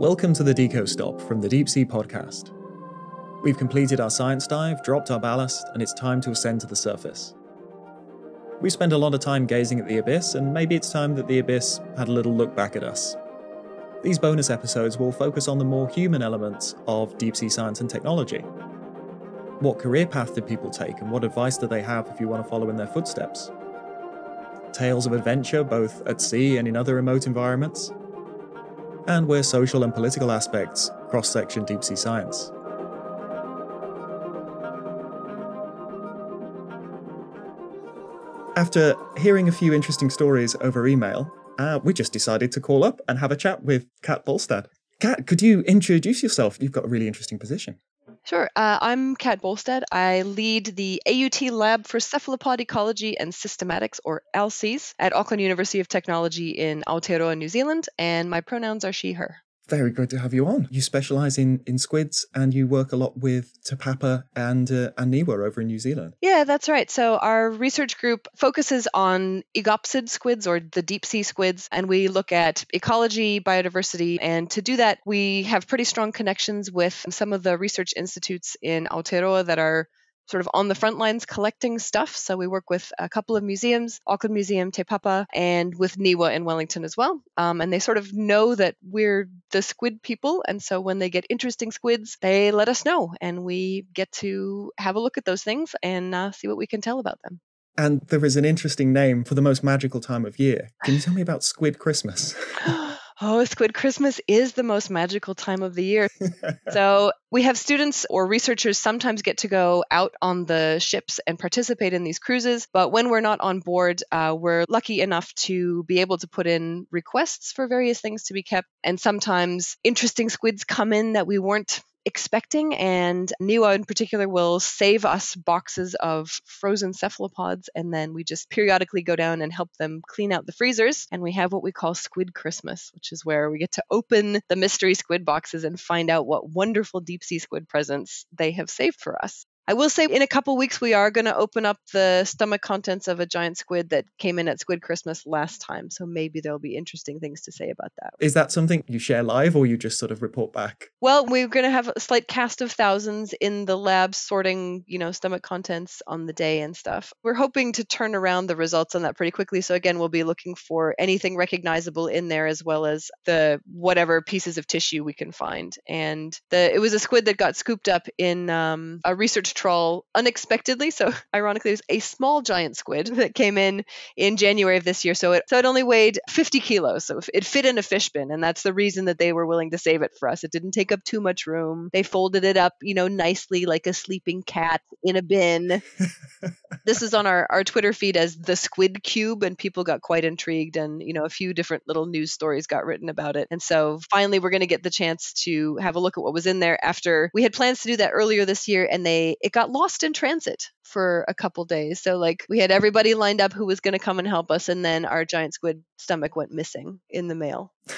Welcome to the Deco Stop from the Deep Sea Podcast. We've completed our science dive, dropped our ballast, and it's time to ascend to the surface. We spent a lot of time gazing at the abyss, and maybe it's time that the abyss had a little look back at us. These bonus episodes will focus on the more human elements of deep sea science and technology. What career path did people take, and what advice do they have if you want to follow in their footsteps? Tales of adventure, both at sea and in other remote environments, and where social and political aspects cross section deep sea science. After hearing a few interesting stories over email, uh, we just decided to call up and have a chat with Kat Bolstad. Kat, could you introduce yourself? You've got a really interesting position. Sure. Uh, I'm Kat Bolstad. I lead the AUT Lab for Cephalopod Ecology and Systematics, or ALCES, at Auckland University of Technology in Aotearoa, New Zealand, and my pronouns are she, her very good to have you on. You specialize in in squids and you work a lot with Te Papa and uh, and Niwa over in New Zealand. Yeah, that's right. So our research group focuses on oegopsid squids or the deep sea squids and we look at ecology, biodiversity and to do that we have pretty strong connections with some of the research institutes in Aotearoa that are sort of on the front lines collecting stuff. So we work with a couple of museums, Auckland Museum, Te Papa, and with NIWA in Wellington as well. Um, and they sort of know that we're the squid people. And so when they get interesting squids, they let us know. And we get to have a look at those things and uh, see what we can tell about them. And there is an interesting name for the most magical time of year. Can you tell me about Squid Christmas? Oh, Squid Christmas is the most magical time of the year. so, we have students or researchers sometimes get to go out on the ships and participate in these cruises. But when we're not on board, uh, we're lucky enough to be able to put in requests for various things to be kept. And sometimes interesting squids come in that we weren't expecting. And Niwa in particular will save us boxes of frozen cephalopods. And then we just periodically go down and help them clean out the freezers. And we have what we call Squid Christmas, which is where we get to open the mystery squid boxes and find out what wonderful deep sea squid presents they have saved for us. I will say in a couple weeks we are going to open up the stomach contents of a giant squid that came in at Squid Christmas last time. So maybe there'll be interesting things to say about that. Is that something you share live or you just sort of report back? Well, we're going to have a slight cast of thousands in the lab sorting, you know, stomach contents on the day and stuff. We're hoping to turn around the results on that pretty quickly. So again, we'll be looking for anything recognizable in there as well as the whatever pieces of tissue we can find. And the it was a squid that got scooped up in um, a research trawl unexpectedly. So ironically, it was a small giant squid that came in in January of this year. So it so it only weighed 50 kilos. So it fit in a fish bin, and that's the reason that they were willing to save it for us. It didn't take up too much room. They folded it up, you know, nicely like a sleeping cat in a bin. this is on our our Twitter feed as the Squid Cube, and people got quite intrigued, and you know, a few different little news stories got written about it. And so finally, we're going to get the chance to have a look at what was in there after we had plans to do that earlier this year, and they it got lost in transit for a couple days. So like we had everybody lined up who was going to come and help us, and then our giant squid stomach went missing in the mail.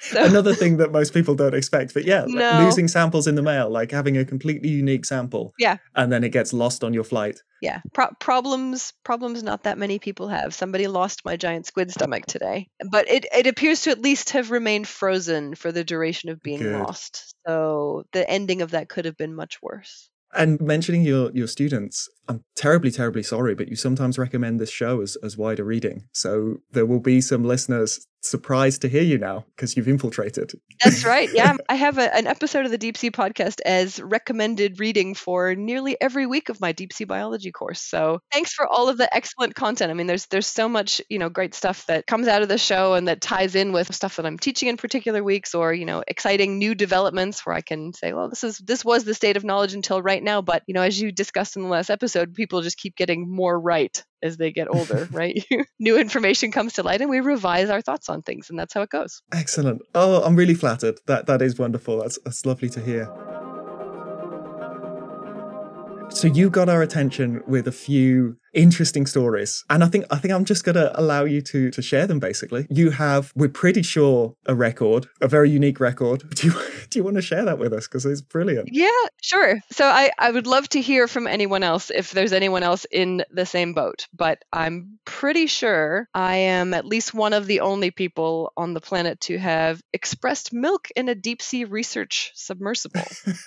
So. Another thing that most people don't expect, but yeah, no. losing samples in the mail, like having a completely unique sample, yeah, and then it gets lost on your flight. Yeah, Pro- problems, problems. Not that many people have. Somebody lost my giant squid stomach today, but it it appears to at least have remained frozen for the duration of being Good. lost. So the ending of that could have been much worse. And mentioning your your students, I'm terribly, terribly sorry, but you sometimes recommend this show as, as wider reading. So there will be some listeners surprised to hear you now because you've infiltrated. That's right. Yeah. I have a, an episode of the Deep Sea podcast as recommended reading for nearly every week of my deep sea biology course. So thanks for all of the excellent content. I mean, there's there's so much, you know, great stuff that comes out of the show and that ties in with stuff that I'm teaching in particular weeks or, you know, exciting new developments where I can say, well, this is this was the state of knowledge until right now. But, you know, as you discussed in the last episode, people just keep getting more right as they get older, right? New information comes to light and we revise our thoughts on things and that's how it goes. Excellent. Oh, I'm really flattered. That that is wonderful. That's that's lovely to hear. So you got our attention with a few interesting stories. And I think I think I'm just gonna allow you to to share them basically. You have, we're pretty sure, a record, a very unique record. Do you do you want to share that with us? Because it's brilliant. Yeah, sure. So I, I would love to hear from anyone else if there's anyone else in the same boat. But I'm pretty sure I am at least one of the only people on the planet to have expressed milk in a deep sea research submersible.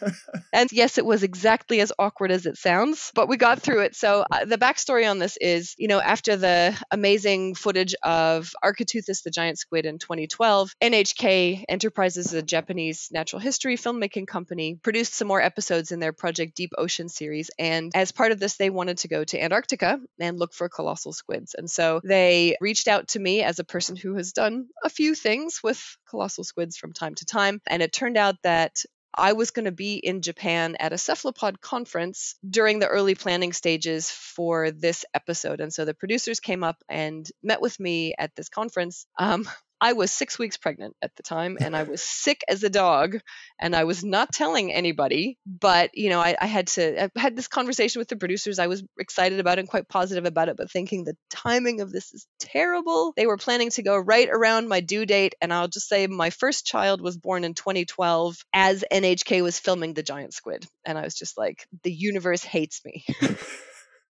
and yes, it was exactly as awkward as it sounds, but we got through it. So uh, the backstory on this is, you know, after the amazing footage of Architeuthis the giant squid in 2012, NHK Enterprises, a Japanese natural history filmmaking company, produced some more episodes in their Project Deep Ocean series. And as part of this, they wanted to go to Antarctica and look for colossal squids. And so they reached out to me as a person who has done a few things with colossal squids from time to time. And it turned out that I was going to be in Japan at a cephalopod conference during the early planning stages for this episode. And so the producers came up and met with me at this conference. Um, I was six weeks pregnant at the time and I was sick as a dog and I was not telling anybody. But, you know, I, I, had to, I had this conversation with the producers. I was excited about it and quite positive about it, but thinking the timing of this is terrible. They were planning to go right around my due date. And I'll just say my first child was born in 2012 as NHK was filming The Giant Squid. And I was just like, the universe hates me.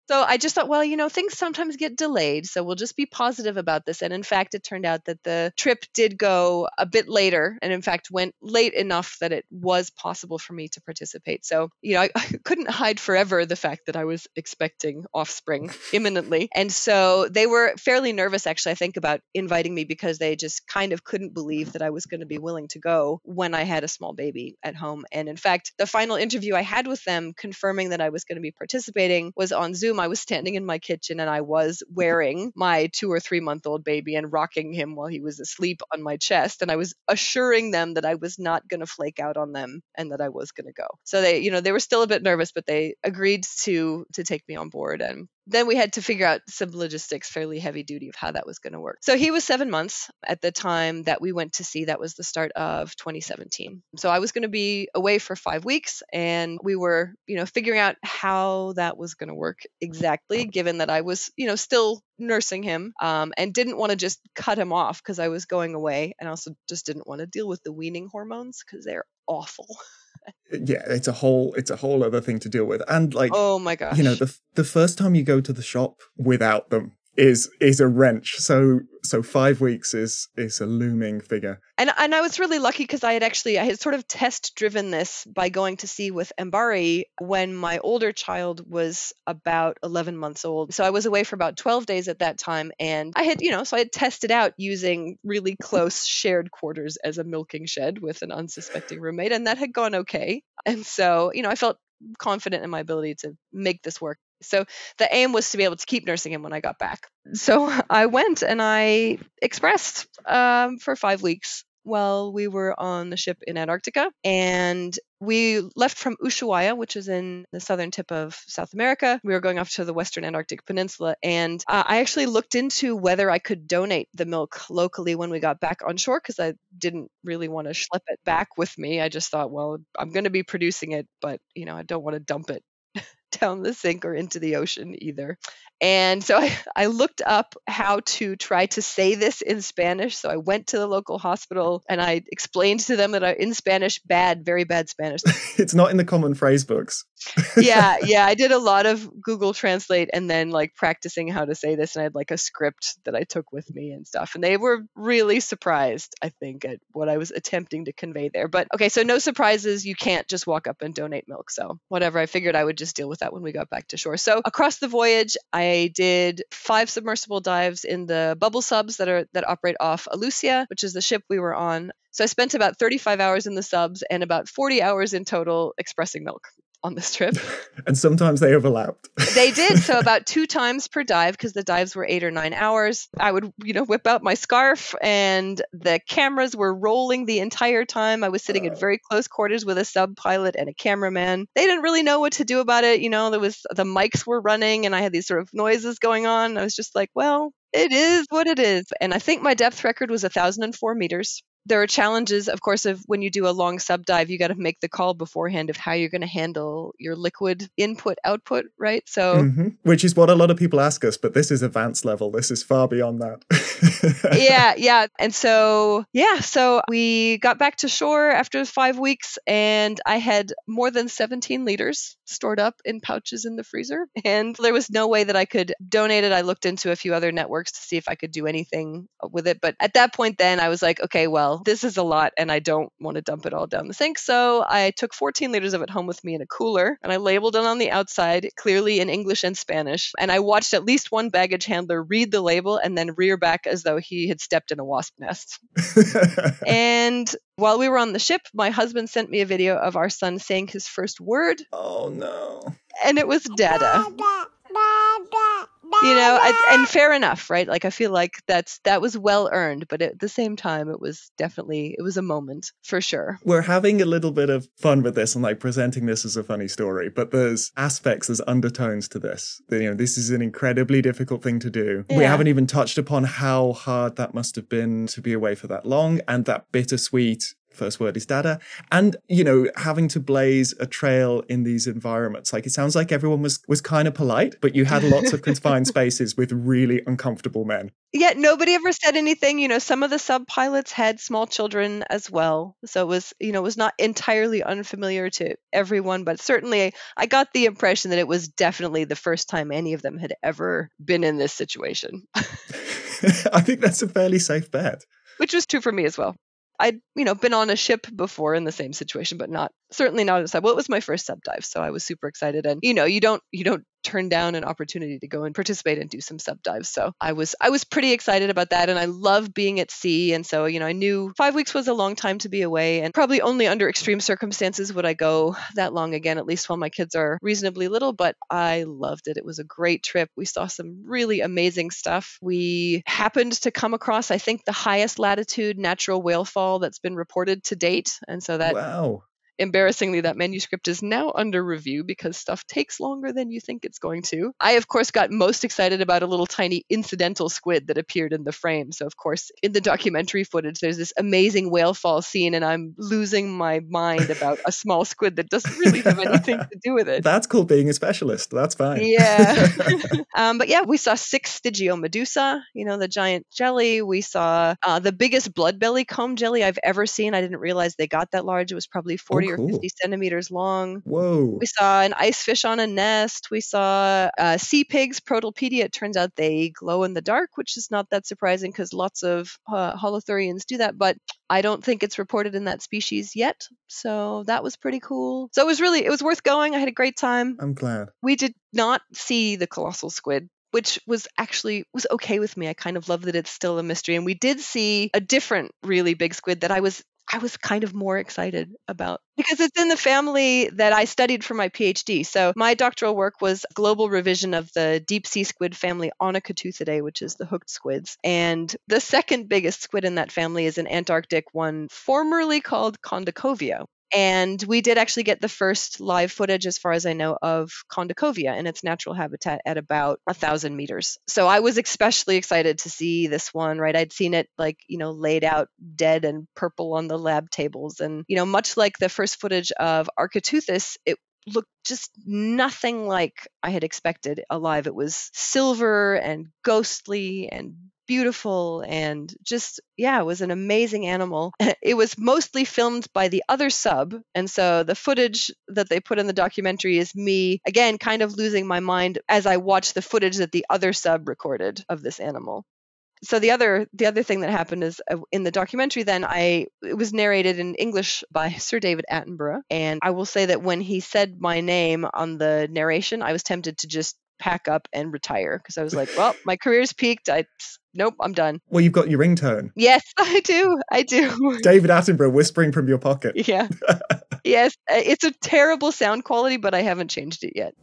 So I just thought, well, you know, things sometimes get delayed. So we'll just be positive about this. And in fact, it turned out that the trip did go a bit later and, in fact, went late enough that it was possible for me to participate. So, you know, I, I couldn't hide forever the fact that I was expecting offspring imminently. And so they were fairly nervous, actually, I think, about inviting me because they just kind of couldn't believe that I was going to be willing to go when I had a small baby at home. And in fact, the final interview I had with them confirming that I was going to be participating was on Zoom I was standing in my kitchen and I was wearing my two or three month old baby and rocking him while he was asleep on my chest. And I was assuring them that I was not going to flake out on them and that I was going to go. So they, you know, they were still a bit nervous, but they agreed to to take me on board. And then we had to figure out some logistics, fairly heavy duty, of how that was going to work. So he was seven months at the time that we went to sea That was the start of 2017. So I was going to be away for five weeks, and we were, you know, figuring out how that was going to work exactly, given that I was, you know, still nursing him um, and didn't want to just cut him off because I was going away, and also just didn't want to deal with the weaning hormones because they're awful. yeah, it's a whole it's a whole other thing to deal with. And like oh my gosh. You know, the the first time you go to the shop without them is is a wrench. So so five weeks is is a looming figure. And and I was really lucky because I had actually I had sort of test driven this by going to sea with MBARI when my older child was about 11 months old. So I was away for about 12 days at that time, and I had you know so I had tested out using really close shared quarters as a milking shed with an unsuspecting roommate, and that had gone okay. And so you know I felt confident in my ability to make this work. So the aim was to be able to keep nursing him when I got back. So I went and I expressed um, for five weeks while we were on the ship in Antarctica. And we left from Ushuaia, which is in the southern tip of South America. We were going off to the western Antarctic Peninsula. And uh, I actually looked into whether I could donate the milk locally when we got back on shore because I didn't really want to schlep it back with me. I just thought, well, I'm going to be producing it, but, you know, I don't want to dump it down the sink or into the ocean either. And so I, I looked up how to try to say this in Spanish. So I went to the local hospital and I explained to them that I, in Spanish, bad, very bad Spanish. it's not in the common phrase books. yeah, yeah. I did a lot of Google Translate and then like practicing how to say this. And I had like a script that I took with me and stuff. And they were really surprised, I think, at what I was attempting to convey there. But okay, so no surprises. You can't just walk up and donate milk. So whatever. I figured I would just deal with that when we got back to shore. So across the voyage, I did five submersible dives in the bubble subs that are that operate off Alucia, which is the ship we were on. So I spent about 35 hours in the subs and about 40 hours in total expressing milk on this trip. and sometimes they overlapped. they did. So about two times per dive, because the dives were eight or nine hours, I would, you know, whip out my scarf and the cameras were rolling the entire time. I was sitting uh, in very close quarters with a sub pilot and a cameraman. They didn't really know what to do about it. You know, there was the mics were running and I had these sort of noises going on. I was just like, well, it is what it is. And I think my depth record was 1,004 meters there are challenges, of course, of when you do a long sub dive, you got to make the call beforehand of how you're going to handle your liquid input output, right? So, mm-hmm. which is what a lot of people ask us, but this is advanced level. This is far beyond that. yeah, yeah. And so, yeah, so we got back to shore after five weeks, and I had more than 17 liters stored up in pouches in the freezer. And there was no way that I could donate it. I looked into a few other networks to see if I could do anything with it. But at that point, then I was like, okay, well, this is a lot and I don't want to dump it all down the sink. So I took 14 liters of it home with me in a cooler and I labeled it on the outside, clearly in English and Spanish. And I watched at least one baggage handler read the label and then rear back as though he had stepped in a wasp nest. and while we were on the ship, my husband sent me a video of our son saying his first word. Oh no. And it was dada you know I, and fair enough right? Like i feel like that's that was well earned but at the same time it was definitely it was a moment for sure. We're having a little bit of fun with this and like presenting this as a funny story but there's aspects there's undertones to this. You know this is an incredibly difficult thing to do. Yeah. we haven't even touched upon how hard that must have been to be away for that long and that bittersweet first word is dada. And you know having to blaze a trail in these environments like it sounds like everyone was was kind of polite but you had lots of confined spaces with really uncomfortable men. Yeah nobody ever said anything you know some of the sub pilots had small children as well so it was you know it was not entirely unfamiliar to everyone but certainly i got the impression that it was definitely the first time any of them had ever been in this situation. I think that's a fairly safe bet. Which was true for me as well I'd, you know, been on a ship before in the same situation, but not certainly not a sub. Well, it was my first sub dive, so I was super excited. And you know, you don't you don't turn down an opportunity to go and participate and do some sub dives. So I was I was pretty excited about that, and I love being at sea. And so you know, I knew five weeks was a long time to be away, and probably only under extreme circumstances would I go that long again. At least while my kids are reasonably little. But I loved it. It was a great trip. We saw some really amazing stuff. We happened to come across, I think, the highest latitude natural whale fall that's been reported to date, and so that wow Embarrassingly, that manuscript is now under review because stuff takes longer than you think it's going to. I, of course, got most excited about a little tiny incidental squid that appeared in the frame. So, of course, in the documentary footage, there's this amazing whale fall scene, and I'm losing my mind about a small squid that doesn't really have anything to do with it. That's cool being a specialist. That's fine. Yeah. um, but yeah, we saw six Stygiomedusa, you know, the giant jelly. We saw uh, the biggest blood belly comb jelly I've ever seen. I didn't realize they got that large. It was probably 40 or 50 centimeters long. Whoa. We saw an ice fish on a nest. We saw uh, sea pigs, Protelpidia. It turns out they glow in the dark, which is not that surprising because lots of uh, holothurians do that. But I don't think it's reported in that species yet. So that was pretty cool. So it was really, it was worth going. I had a great time. I'm glad. We did not see the colossal squid which was actually was okay with me. I kind of love that it's still a mystery. And we did see a different really big squid that I was I was kind of more excited about because it's in the family that I studied for my PhD. So my doctoral work was global revision of the deep sea squid family Onychoteuthidae, which is the hooked squids. And the second biggest squid in that family is an Antarctic one formerly called Kondakovia, and we did actually get the first live footage, as far as I know, of Kondakovia in its natural habitat at about a thousand meters. So I was especially excited to see this one, right? I'd seen it like, you know, laid out dead and purple on the lab tables. And, you know, much like the first footage of Architeuthis, it looked just nothing like I had expected alive. It was silver and ghostly and beautiful and just yeah it was an amazing animal. It was mostly filmed by the other sub and so the footage that they put in the documentary is me again kind of losing my mind as i watch the footage that the other sub recorded of this animal. So the other the other thing that happened is uh, in the documentary then i it was narrated in english by sir david attenborough and i will say that when he said my name on the narration i was tempted to just pack up and retire because I was like, well, my career's peaked. I nope, I'm done. Well, you've got your ringtone. Yes, I do. I do. David Attenborough whispering from your pocket. Yeah. yes, uh, it's a terrible sound quality, but I haven't changed it yet.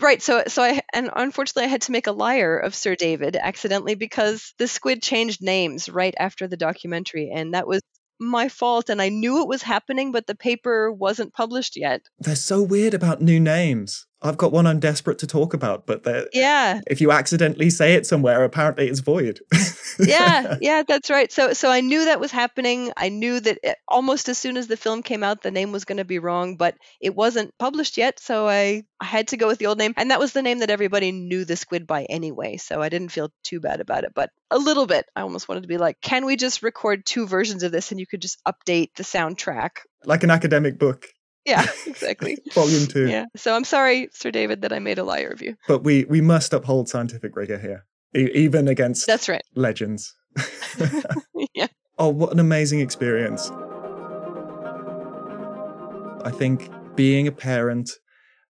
right. So, so I and unfortunately, I had to make a liar of Sir David accidentally because the squid changed names right after the documentary, and that was my fault and I knew it was happening, but the paper wasn't published yet. They're so weird about new names. I've got one I'm desperate to talk about, but yeah, if you accidentally say it somewhere, apparently it's void. yeah, yeah, that's right. So so I knew that was happening. I knew that it, almost as soon as the film came out, the name was going to be wrong, but it wasn't published yet, so I, I had to go with the old name, and that was the name that everybody knew the squid by anyway. So I didn't feel too bad about it, but a little bit. I almost wanted to be like, can we just record two versions of this, and you could just update the soundtrack, like an academic book. Yeah, exactly. Volume two. Yeah. So I'm sorry, Sir David, that I made a liar of you. But we we must uphold scientific rigor here, e- even against That's right. legends. yeah. Oh, what an amazing experience. I think being a parent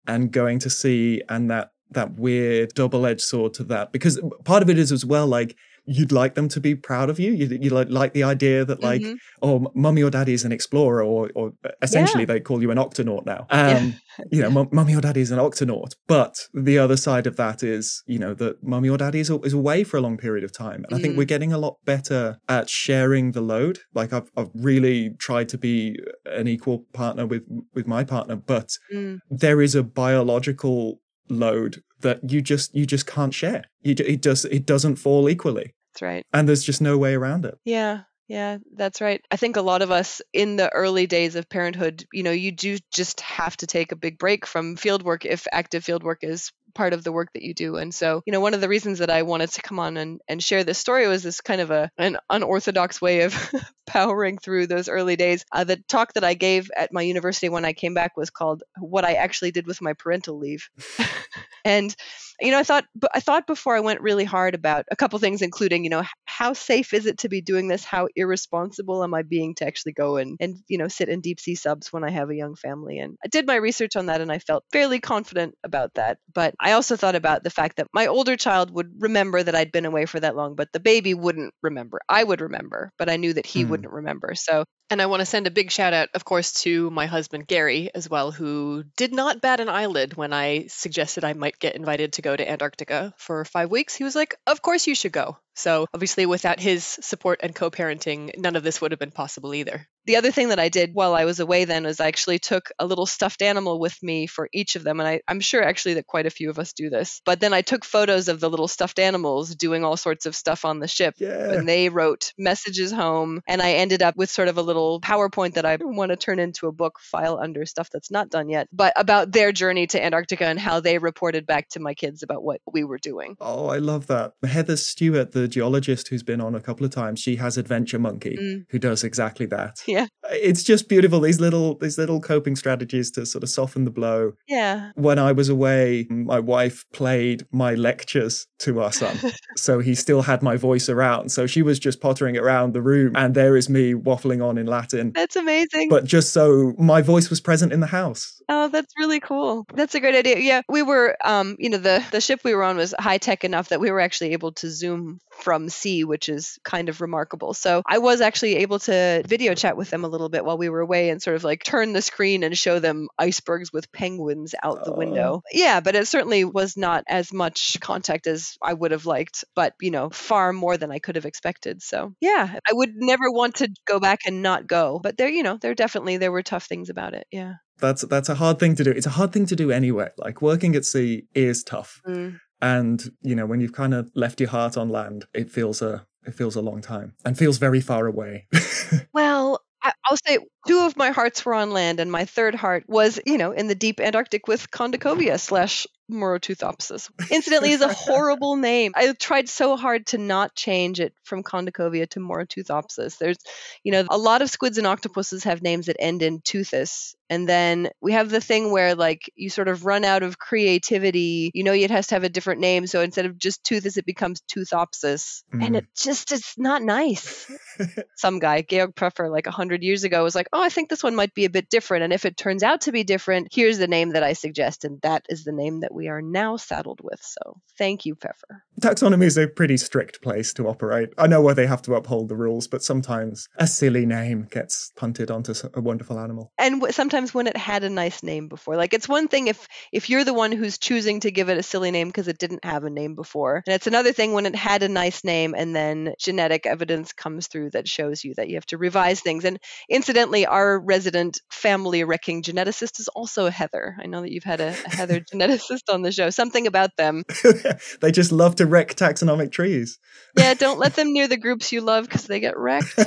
and going to sea and that that weird double-edged sword to that because part of it is as well like you'd like them to be proud of you you, you like, like the idea that like Mhm. oh mummy or daddy is an explorer or or essentially they call you an octonaut now um you know mum- mummy or daddy is an octonaut but the other side of that is you know that mummy or daddy is, is away for a long period of time and i think Mm. we're getting a lot better at sharing the load like i've, I've really tried to be an equal partner with with my partner but Mm. there is a biological load that you just you just can't share you, it does it doesn't fall equally That's right. and there's just no way around it Yeah. Yeah, that's right. I think a lot of us in the early days of parenthood, you know, you do just have to take a big break from field work if active field work is part of the work that you do. And so, you know, one of the reasons that I wanted to come on and, and share this story was this kind of a an unorthodox way of powering through those early days. Uh, the talk that I gave at my university when I came back was called "What I Actually Did with My Parental Leave," and you know, I thought, I thought before I went really hard about a couple things, including, you know, how safe is it to be doing this? How irresponsible am I being to actually go and and you know sit in deep sea subs when I have a young family? And I did my research on that, and I felt fairly confident about that. But I also thought about the fact that my older child would remember that I'd been away for that long, but the baby wouldn't remember. I would remember, but I knew that he Hmm. wouldn't remember. So And I want to send a big shout out, of course, to my husband Gary as well, who did not bat an eyelid when I suggested I might get invited to go to Antarctica for five weeks. He was like, Of course you should go. So obviously, without his support and co parenting, none of this would have been possible either. the other thing that I did while I was away then was I actually took a little stuffed animal with me for each of them. And I, I'm sure actually that quite a few of us do this. But then I took photos of the little stuffed animals doing all sorts of stuff on the ship. yeah And they wrote messages home. And I ended up with sort of a little PowerPoint that I want to turn into a book file under stuff that's not done yet, but about their journey to Antarctica and how they reported back to my kids about what we were doing. Oh, I love that. Heather Stewart, the geologist who's been on a couple of times, she has Adventure Monkey, Mm. who does exactly that. Yeah. It's just beautiful. These little these little coping strategies to sort of soften the blow. Yeah. When I was away, my wife played my lectures to our son. so he still had my voice around. So she was just pottering around the room and there is me waffling on in Latin. That's amazing. But just so my voice was present in the house. Oh, that's really cool. That's a great idea. Yeah, we were, um, you know, the the ship we were on was high tech enough that we were actually able to zoom from sea, which is kind of remarkable. So I was actually able to video chat with them a little bit while we were away and sort of like turn the screen and show them icebergs with penguins out the Oh. window. Yeah, but it certainly was not as much contact as I would have liked, but you know, far more than I could have expected. So yeah, I would never want to go back and not go. But there, you know, there definitely there were tough things about it. Yeah. That's that's a hard thing to do. It's a hard thing to do anyway. Like working at sea is tough. Mm. And you know when you've kind of left your heart on land it feels a it feels a long time and feels very far away Well, I, I'll say two of my hearts were on land, and my third heart was, you know, in the deep Antarctic with Kondakovia slash Moroteuthopsis. Incidentally, is a horrible name. I tried so hard to not change it from Kondakovia to Moroteuthopsis. There's, you know, a lot of squids and octopuses have names that end in teuthis. And then we have the thing where, like, you sort of run out of creativity. You know, it has to have a different name. So instead of just teuthis, it becomes Teuthopsis. Mm. And it just, it's not nice some guy, Georg Pfeffer, like 100 years ago, was like, oh, I think this one might be a bit different. And if it turns out to be different, here's the name that I suggest. And that is the name that we are now saddled with. So thank you, Pfeffer. Taxonomy is a pretty strict place to operate i know where they have to uphold the rules but sometimes a silly name gets punted onto a wonderful animal And w- sometimes when it had a nice name before, like it's one thing if if you're the one who's choosing to give it a silly name because it didn't have a name before, and it's another thing when it had a nice name and then genetic evidence comes through that shows you that you have to revise things. And incidentally, our resident family wrecking geneticist is also a Heather. I know that you've had a, a Heather geneticist on the show. Something about them. they just love to wreck taxonomic trees. Yeah, don't let them near the groups you love because they get wrecked.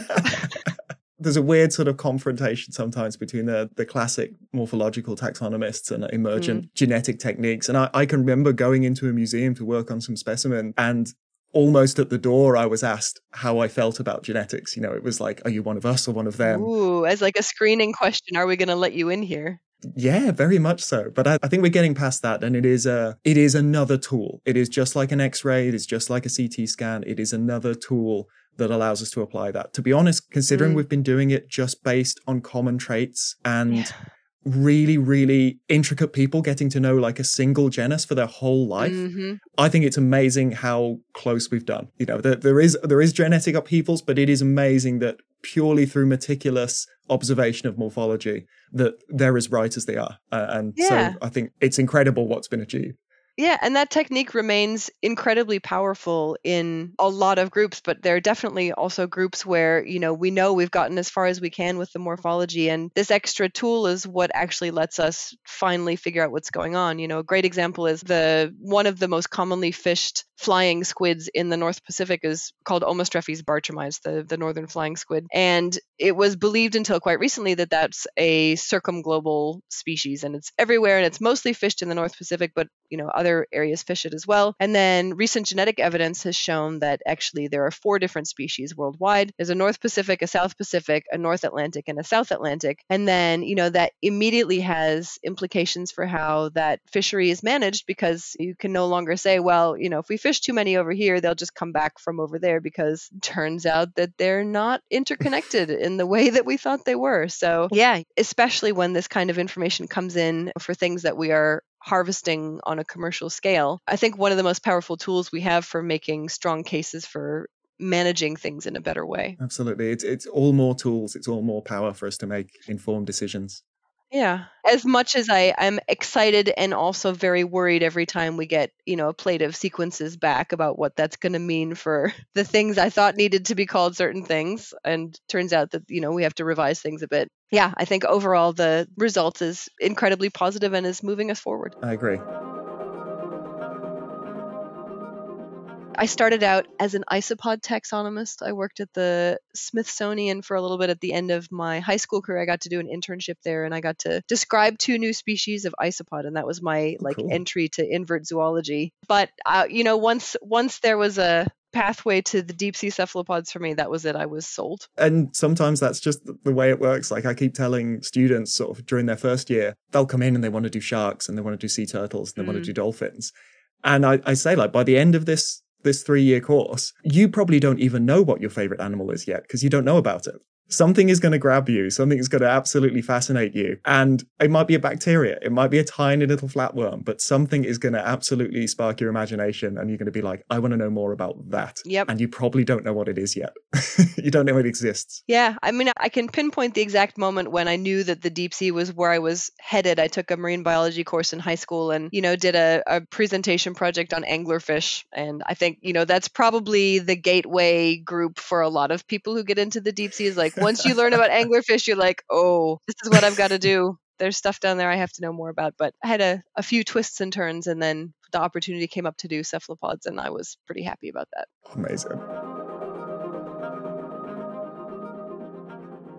there's a weird sort of confrontation sometimes between the, the classic morphological taxonomists and emergent mm. genetic techniques. And I, I can remember going into a museum to work on some specimen and almost at the door I was asked how I felt about genetics. You know, it was like, are you one of us or one of them? Ooh, as like a screening question, are we going to let you in here? Yeah, very much so. But I, I, think we're getting past that, and it is a it is another tool. It is just like an X-ray. It is just like a CT scan. It is another tool that allows us to apply that. To be honest, considering mm. we've been doing it just based on common traits and yeah. Really, really intricate people getting to know like a single genus for their whole life, mm-hmm. I think it's amazing how close we've done. You know, there, there is there is genetic upheavals, but it is amazing that purely through meticulous observation of morphology that they're as right as they are. Uh, and yeah. so I think it's incredible what's been achieved. Yeah, and that technique remains incredibly powerful in a lot of groups, but there are definitely also groups where, you know, we know we've gotten as far as we can with the morphology and this extra tool is what actually lets us finally figure out what's going on. You know, a great example is the one of the most commonly fished flying squids in the North Pacific is called Ommastrephes bartramii, the, the northern flying squid. And it was believed until quite recently that that's a circumglobal species and it's everywhere and it's mostly fished in the North Pacific, but you know other areas fish it as well. And then recent genetic evidence has shown that actually there are four different species worldwide. There's a North Pacific, a South Pacific, a North Atlantic, and a South Atlantic. And then you know that immediately has implications for how that fishery is managed because you can no longer say, well, you know, if we fish too many over here, they'll just come back from over there because turns out that they're not interconnected in the way that we thought they were. So yeah, especially when this kind of information comes in for things that we are harvesting on a commercial scale. I think one of the most powerful tools we have for making strong cases for managing things in a better way. Absolutely. It's it's all more tools, it's all more power for us to make informed decisions. Yeah. As much as I, I'm excited and also very worried every time we get, you know, a plate of sequences back about what that's going to mean for the things I thought needed to be called certain things. And turns out that, you know, we have to revise things a bit. Yeah, I think overall the result is incredibly positive and is moving us forward. I agree. I started out as an isopod taxonomist. I worked at the Smithsonian for a little bit at the end of my high school career. I got to do an internship there and I got to describe two new species of isopod and that was my oh, like cool. entry to invert zoology. But uh, you know once once there was a pathway to the deep sea cephalopods for me that was it i was sold and sometimes that's just the way it works like i keep telling students sort of during their first year they'll come in and they want to do sharks and they want to do sea turtles and they mm. want to do dolphins and I, I say like by the end of this this three year course, you probably don't even know what your favorite animal is yet because you don't know about it something is going to grab you. Something is going to absolutely fascinate you. And it might be a bacteria. It might be a tiny little flatworm, but something is going to absolutely spark your imagination. And you're going to be like, I want to know more about that. Yep. And you probably don't know what it is yet. you don't know it exists. Yeah. I mean, I can pinpoint the exact moment when I knew that the deep sea was where I was headed. I took a marine biology course in high school and, you know, did a, a presentation project on anglerfish. And I think, you know, that's probably the gateway group for a lot of people who get into the deep sea is like, once you learn about anglerfish, you're like, oh, this is what I've got to do. There's stuff down there I have to know more about. But I had a, a few twists and turns, and then the opportunity came up to do cephalopods, and I was pretty happy about that. Amazing.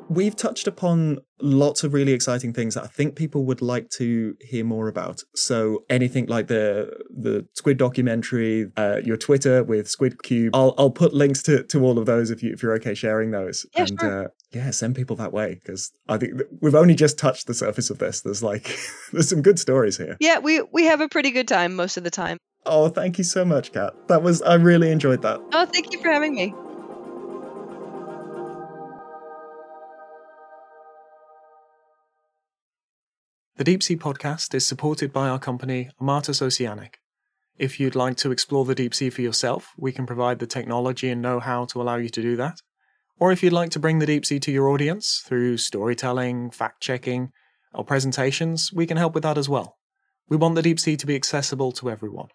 We've touched upon lots of really exciting things that I think people would like to hear more about. So anything like the the Squid documentary, uh, your Twitter with Squid Cube, I'll I'll put links to, to all of those if you if you're okay sharing those. Yeah, and sure. uh, yeah, send people that way because I think we've only just touched the surface of this. There's like there's some good stories here. Yeah, we we have a pretty good time most of the time. Oh, thank you so much, Kat. That was I really enjoyed that. Oh, thank you for having me. The Deep Sea podcast is supported by our company, Armatus Oceanic. If you'd like to explore the deep sea for yourself, we can provide the technology and know how to allow you to do that. Or if you'd like to bring the deep sea to your audience through storytelling, fact checking, or presentations, we can help with that as well. We want the deep sea to be accessible to everyone.